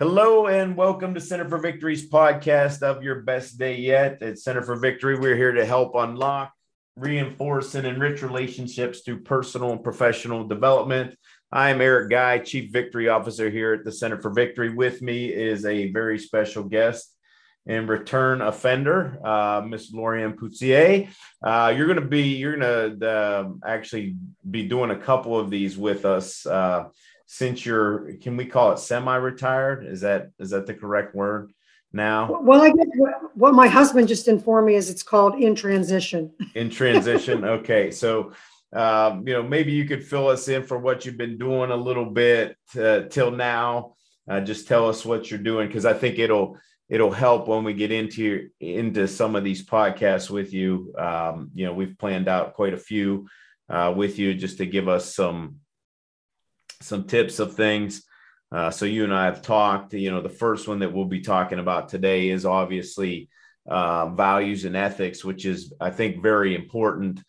Hello and welcome to Center for Victory's podcast of your best day yet. At Center for Victory, we're here to help unlock, reinforce, and enrich relationships through personal and professional development. I am Eric Guy, Chief Victory Officer here at the Center for Victory. With me is a very special guest and return offender, uh, Miss Lorianne Poutier. Uh, you're going to be, you're going to uh, actually be doing a couple of these with us. Since you're can we call it semi-retired? Is that is that the correct word now? Well i guess what my husband just informed me is it's called in transition. In transition okay. So um, you know maybe you could fill us in for what you've been doing a little bit uh, till now. Uh, just tell us what you're doing because i think it'll it'll help when we get into into some of these podcasts with you. Um, you know we've planned out quite a few uh, with you just to give us some some tips of things. Uh, so you and I have talked. You know, the first one that we'll be talking about today is obviously uh, values and ethics, which is I think very important.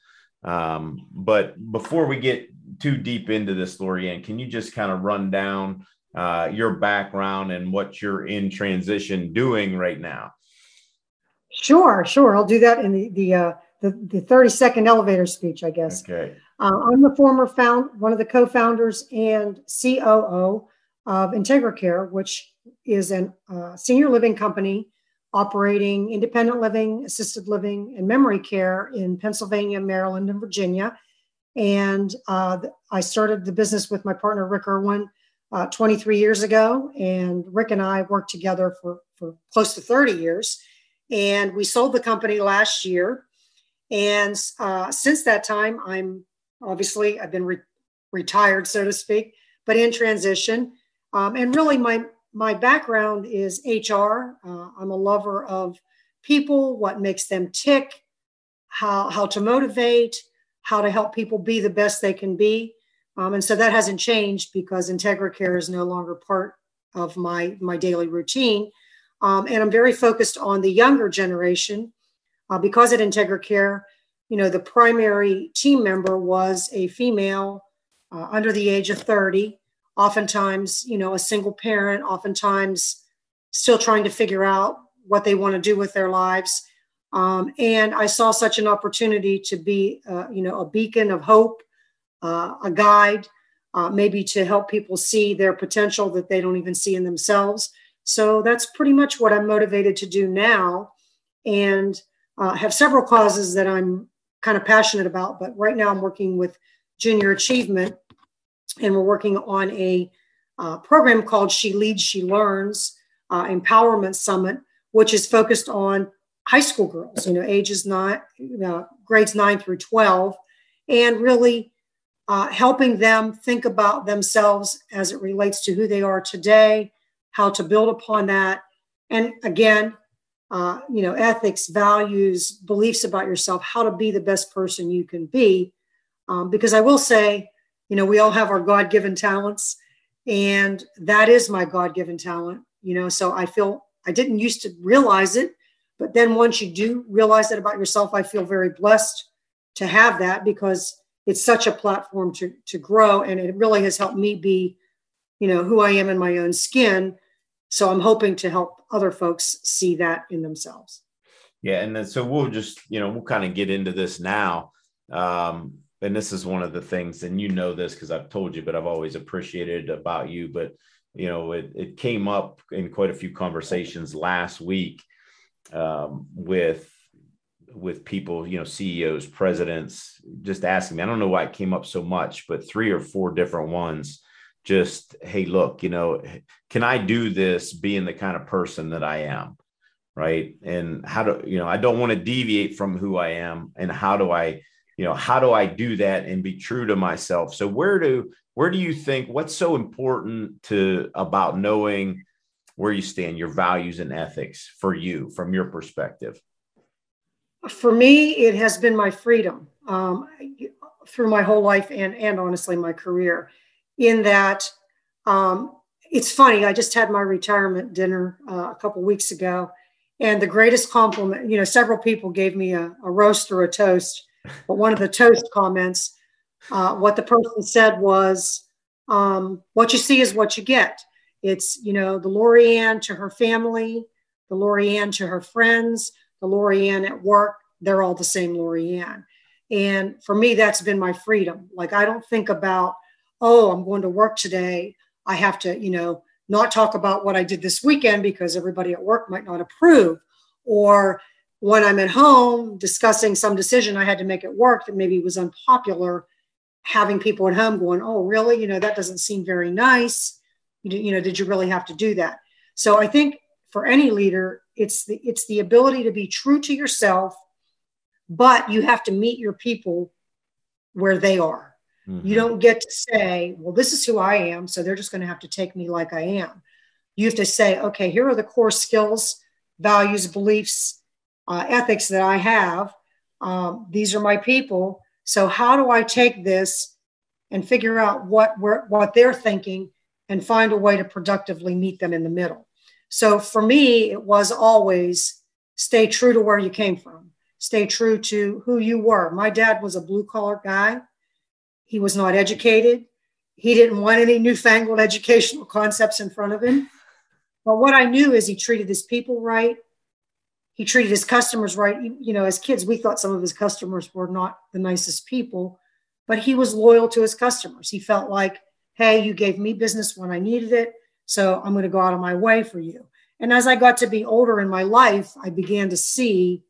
Um, but before we get too deep into this, Lorianne, can you just kind of run down uh, your background and what you're in transition doing right now? Sure, sure. I'll do that in the the uh, the, the 30 second elevator speech, I guess. Okay. Uh, I'm the former found one of the co-founders and COO of IntegraCare, which is a uh, senior living company operating independent living, assisted living, and memory care in Pennsylvania, Maryland, and Virginia. And uh, I started the business with my partner Rick Irwin uh, 23 years ago, and Rick and I worked together for for close to 30 years. And we sold the company last year. And uh, since that time, I'm obviously I've been re- retired, so to speak, but in transition. Um, and really, my my background is HR. Uh, I'm a lover of people, what makes them tick, how how to motivate, how to help people be the best they can be. Um, and so that hasn't changed because IntegraCare is no longer part of my my daily routine. Um, and I'm very focused on the younger generation uh, because at IntegraCare, you know, the primary team member was a female uh, under the age of 30, oftentimes, you know, a single parent, oftentimes still trying to figure out what they want to do with their lives. Um, and I saw such an opportunity to be, uh, you know, a beacon of hope, uh, a guide, uh, maybe to help people see their potential that they don't even see in themselves. So that's pretty much what I'm motivated to do now, and uh, have several causes that I'm kind of passionate about. But right now, I'm working with Junior Achievement, and we're working on a uh, program called She Leads, She Learns uh, Empowerment Summit, which is focused on high school girls, you know, ages nine, know, grades nine through 12, and really uh, helping them think about themselves as it relates to who they are today, how to build upon that. And again, uh, you know, ethics, values, beliefs about yourself, how to be the best person you can be. Um, because I will say, you know, we all have our God given talents, and that is my God given talent, you know. So I feel I didn't used to realize it, but then once you do realize that about yourself, I feel very blessed to have that because it's such a platform to, to grow. And it really has helped me be, you know, who I am in my own skin so i'm hoping to help other folks see that in themselves. Yeah and then so we'll just you know we'll kind of get into this now. Um and this is one of the things and you know this because i've told you but i've always appreciated about you but you know it, it came up in quite a few conversations last week um, with with people you know ceos presidents just asking me. I don't know why it came up so much but three or four different ones just hey look you know can i do this being the kind of person that i am right? And how do you know i don't want to deviate from who i am and how do i you know how do i do that and be true to myself? So where do where do you think what's so important to about knowing where you stand your values and ethics for you from your perspective? For me it has been my freedom um, through my whole life and and honestly my career in that um, it's funny. I just had my retirement dinner uh, a couple weeks ago, and the greatest compliment, you know, several people gave me a, a roast or a toast, but one of the toast comments, uh, what the person said was, um, "What you see is what you get." It's, you know, the Lorianne to her family, the Lorianne to her friends, the Lorianne at work, they're all the same Lorianne. And for me, that's been my freedom. Like I don't think about, oh, I'm going to work today. I have to, you know, not talk about what I did this weekend because everybody at work might not approve. Or when I'm at home discussing some decision I had to make at work that maybe was unpopular, having people at home going, oh, really? You know, that doesn't seem very nice. You, know, did you really have to do that? So I think for any leader, it's the it's the ability to be true to yourself, but you have to meet your people where they are. Mm-hmm. You don't get to say, well, this is who I am, so they're just going to have to take me like I am. You have to say, okay, here are the core skills, values, beliefs, uh, ethics that I have. Um, these are my people. So how do I take this and figure out what what they're thinking and find a way to productively meet them in the middle? So for me, it was always stay true to where you came from, stay true to who you were. My dad was a blue collar guy. He was not educated. He didn't want any newfangled educational concepts in front of him. But what I knew is he treated his people right. He treated his customers right. You know, as kids, we thought some of his customers were not the nicest people, but he was loyal to his customers. He felt like, hey, you gave me business when I needed it. So I'm going to go out of my way for you. And as I got to be older in my life, I began to see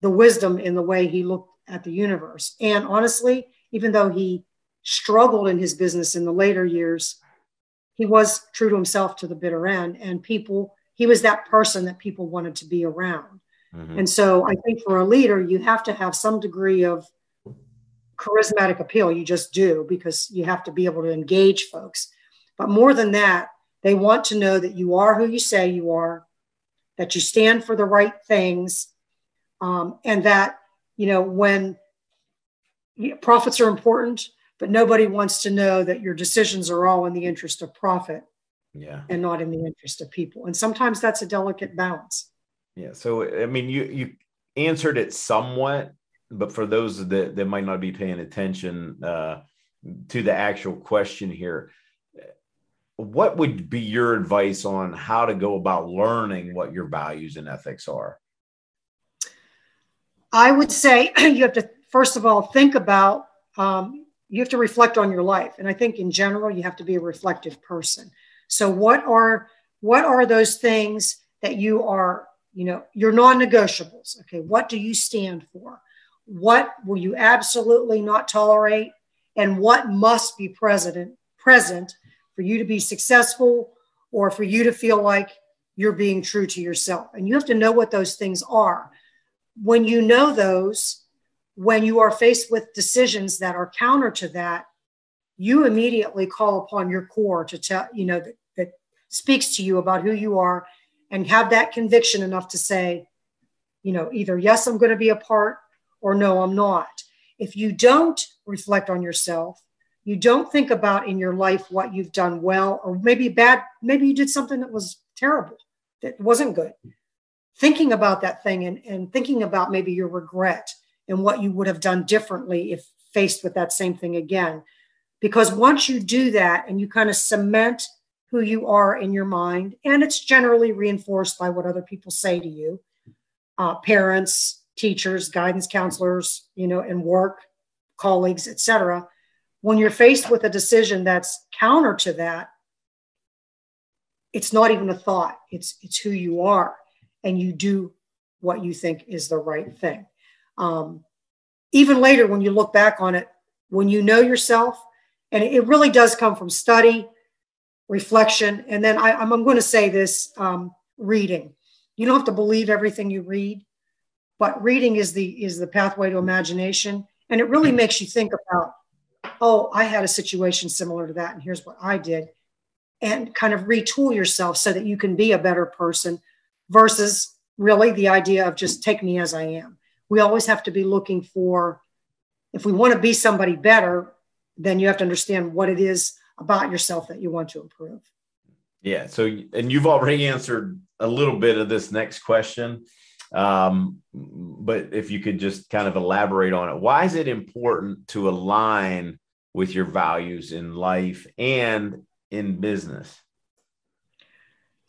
the wisdom in the way he looked at the universe. And honestly, even though he struggled in his business in the later years, he was true to himself to the bitter end. And people, he was that person that people wanted to be around. Mm-hmm. And so I think for a leader, you have to have some degree of charismatic appeal. You just do because you have to be able to engage folks. But more than that, they want to know that you are who you say you are, that you stand for the right things, um, and that, you know, when profits are important, but nobody wants to know that your decisions are all in the interest of profit yeah. and not in the interest of people. And sometimes that's a delicate balance. Yeah so i mean you you answered it somewhat but for those that, that might not be paying attention uh, to the actual question here what would be your advice on how to go about learning what your values and ethics are? I would say you have to, first of all, think about, um, you have to reflect on your life. And I think in general, you have to be a reflective person. So what are, what are those things that you are, you know, your non-negotiables? Okay. What do you stand for? What will you absolutely not tolerate? And what must be present, present for you to be successful or for you to feel like you're being true to yourself. And you have to know what those things are. When you know those, when you are faced with decisions that are counter to that, you immediately call upon your core to tell, you know, that, that speaks to you about who you are and have that conviction enough to say, you know, either yes, I'm going to be a part or no, I'm not. If you don't reflect on yourself, you don't think about in your life what you've done well or maybe bad maybe you did something that was terrible that wasn't good thinking about that thing and, and thinking about maybe your regret and what you would have done differently if faced with that same thing again because once you do that and you kind of cement who you are in your mind and it's generally reinforced by what other people say to you uh, parents teachers guidance counselors you know and work colleagues etc when you're faced with a decision that's counter to that, it's not even a thought. It's it's who you are, and you do what you think is the right thing. Um, even later, when you look back on it, when you know yourself, and it really does come from study, reflection, and then I, am going to say this: um, reading. You don't have to believe everything you read, but reading is the is the pathway to imagination, and it really makes you think about oh, I had a situation similar to that, and here's what I did, and kind of retool yourself so that you can be a better person versus really the idea of just take me as I am. We always have to be looking for, if we want to be somebody better, then you have to understand what it is about yourself that you want to improve. Yeah. So, and you've already answered a little bit of this next question. Um, but if you could just kind of elaborate on it, why is it important to align with your values in life and in business?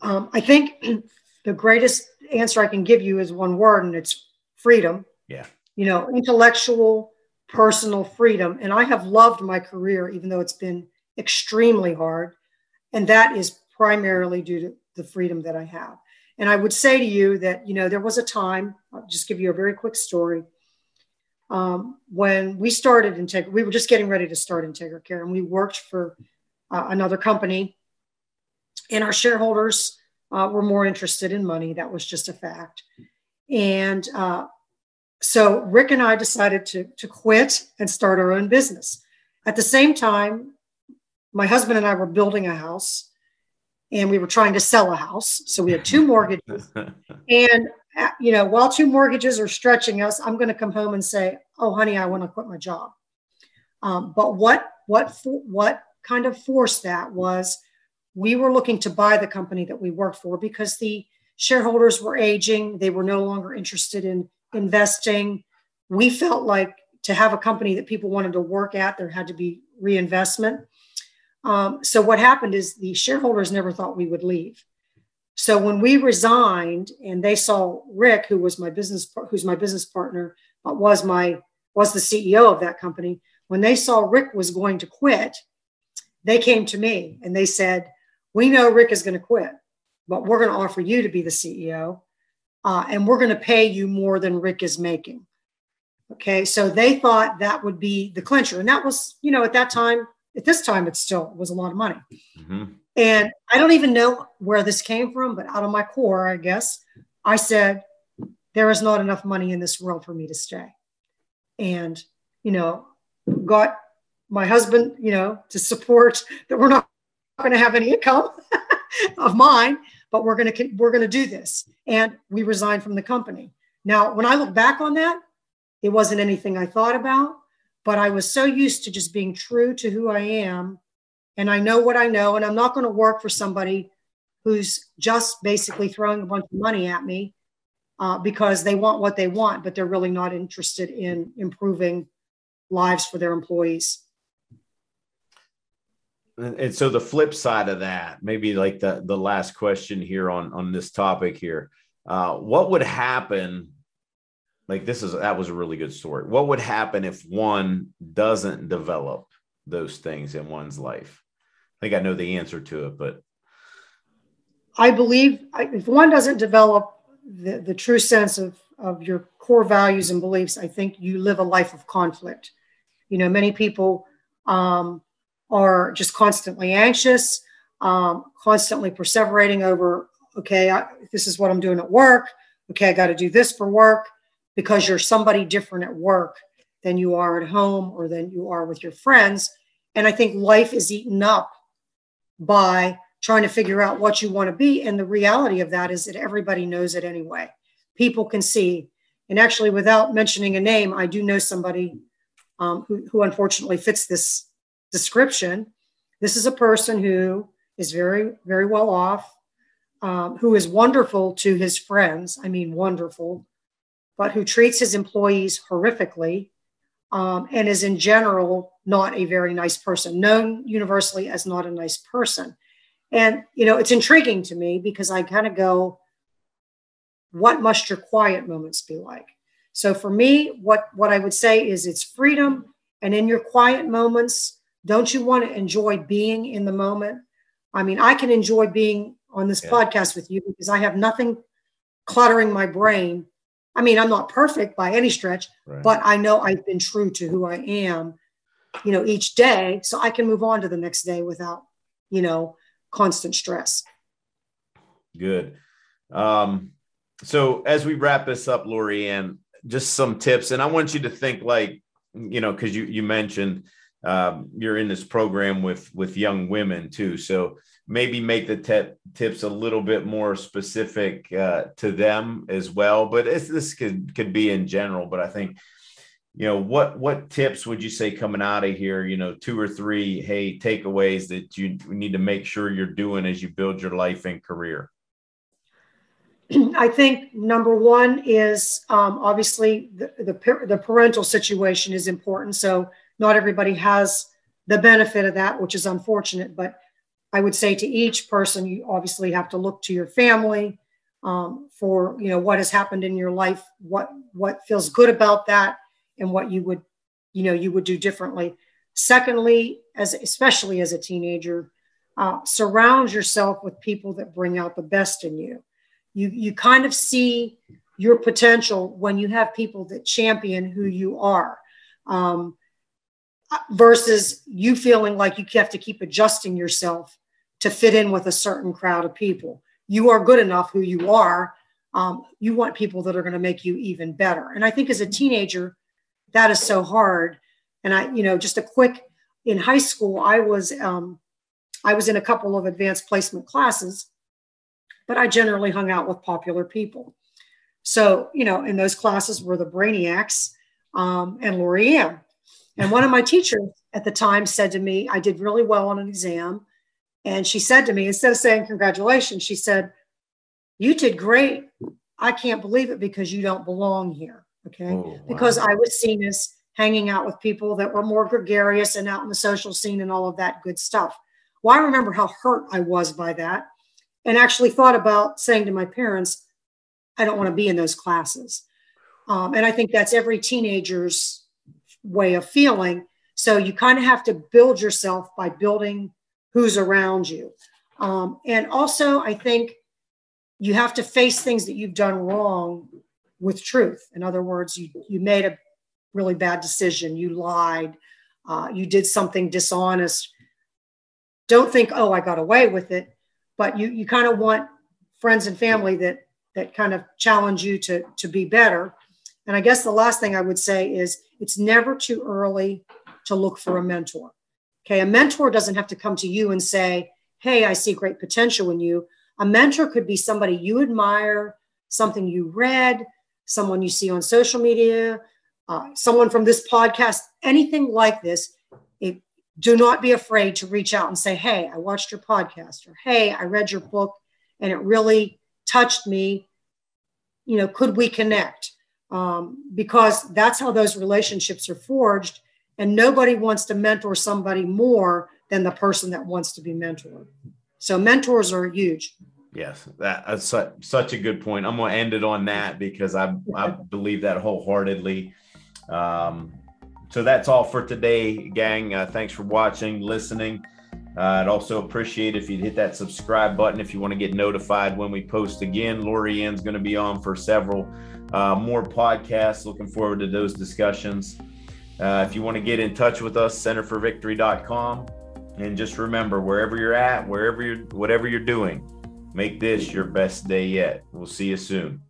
Um, I think the greatest answer I can give you is one word, and it's freedom. Yeah. You know, intellectual, personal freedom. And I have loved my career, even though it's been extremely hard. And that is primarily due to the freedom that I have. And I would say to you that, you know, there was a time, I'll just give you a very quick story. Um, when we started Integra, we were just getting ready to start IntegraCare, and we worked for uh, another company. And our shareholders uh, were more interested in money. That was just a fact. And uh, so Rick and I decided to, to quit and start our own business. At the same time, my husband and I were building a house and we were trying to sell a house. So we had two mortgages. and, uh, you know, while two mortgages are stretching us, I'm going to come home and say, oh, honey, I want to quit my job. Um, but what, what, what kind of force that was we were looking to buy the company that we worked for because the shareholders were aging. They were no longer interested in investing. We felt like to have a company that people wanted to work at, there had to be reinvestment. Um, so what happened is the shareholders never thought we would leave. So when we resigned and they saw Rick, who was my business, who's my business partner, but was my was the CEO of that company. When they saw Rick was going to quit, they came to me and they said, "We know Rick is going to quit, but we're going to offer you to be the CEO uh, and we're going to pay you more than Rick is making. Okay, so they thought that would be the clincher, and that was, you know, at that time, at this time, it still was a lot of money. Mm-hmm. And I don't even know where this came from, but out of my core, I guess, I said, there is not enough money in this world for me to stay. And, you know, got my husband, you know, to support that we're not going to have any income of mine but we're going to we're going to do this. And we resigned from the company. Now when i look back on that it wasn't anything i thought about but i was so used to just being true to who i am. And i know what i know and i'm not going to work for somebody who's just basically throwing a bunch of money at me uh, because they want what they want but they're really not interested in improving lives for their employees and so the flip side of that maybe like the the last question here on on this topic here uh, what would happen like this is that was a really good story. What would happen if one doesn't develop those things in one's life? I think i know the answer to it but. I believe if one doesn't develop the, the true sense of of your core values and beliefs i think you live a life of conflict. You know many people um, are just constantly anxious, um, constantly perseverating over, okay, I, this is what I'm doing at work. Okay, I got to do this for work because you're somebody different at work than you are at home or than you are with your friends. And I think life is eaten up by trying to figure out what you want to be. And the reality of that is that everybody knows it anyway. People can see. And actually, without mentioning a name, I do know somebody um, who, who unfortunately fits this description. This is a person who is very, very well off, um, who is wonderful to his friends. I mean, wonderful, but who treats his employees horrifically um, and is in general not a very nice person, known universally as not a nice person. And, you know, it's intriguing to me because I kind of go, what must your quiet moments be like? So for me, what, what I would say is it's freedom. And in your quiet moments, don't you want to enjoy being in the moment? I mean, I can enjoy being on this yeah. podcast with you because I have nothing cluttering my brain. I mean, I'm not perfect by any stretch, right. but I know I've been true to who I am, you know, each day. So I can move on to the next day without, you know, constant stress. Good. Um, so as we wrap this up, Lori Ann, just some tips. And I want you to think like, you know, because you you mentioned um, you're in this program with with young women too so maybe make the te- tips a little bit more specific uh, to them as well but this could could be in general but i think you know what what tips would you say coming out of here you know two or three hey takeaways that you need to make sure you're doing as you build your life and career I think number one is um, obviously the, the, the parental situation is important. So not everybody has the benefit of that, which is unfortunate. But I would say to each person, you obviously have to look to your family um, for you know what has happened in your life, what what feels good about that, and what you would you know you would do differently. Secondly, as especially as a teenager, uh, surround yourself with people that bring out the best in you. You you kind of see your potential when you have people that champion who you are. Um, versus you feeling like you have to keep adjusting yourself to fit in with a certain crowd of people. You are good enough who you are. Um, you want people that are going to make you even better. And I think as a teenager, that is so hard. And I, you know, just a quick in high school, I was um, I was in a couple of advanced placement classes, but I generally hung out with popular people. So, you know, in those classes were the brainiacs um, and Lori Ann. And one of my teachers at the time said to me, I did really well on an exam. And she said to me, instead of saying congratulations, she said, You did great. I can't believe it because you don't belong here. Okay. Oh, wow. Because I was seen as hanging out with people that were more gregarious and out in the social scene and all of that good stuff. Well, I remember how hurt I was by that and actually thought about saying to my parents, I don't want to be in those classes. Um, and I think that's every teenager's way of feeling. So you kind of have to build yourself by building who's around you. Um, and also, I think you have to face things that you've done wrong with truth. In other words, you, you made a really bad decision, you lied, uh, you did something dishonest. Don't think, oh, I got away with it, but you, you kind of want friends and family that that kind of challenge you to, to be better. And I guess the last thing I would say is it's never too early to look for a mentor. Okay, a mentor doesn't have to come to you and say, Hey, I see great potential in you. A mentor could be somebody you admire, something you read, someone you see on social media, uh, someone from this podcast, anything like this. It, do not be afraid to reach out and say, Hey, I watched your podcast, or Hey, I read your book and it really touched me. You know, could we connect? Um, because that's how those relationships are forged. And nobody wants to mentor somebody more than the person that wants to be mentored. So mentors are huge. Yes, that's such a good point. I'm going to end it on that because I, I believe that wholeheartedly. Um, so that's all for today, gang. Uh, thanks for watching, listening. Uh, I'd also appreciate if you'd hit that subscribe button if you want to get notified when we post again. Lori Ann's going to be on for several uh, more podcasts. Looking forward to those discussions. Uh, if you want to get in touch with us, centerforvictory.com. And just remember, wherever you're at, wherever you're, whatever you're doing, make this your best day yet. We'll see you soon.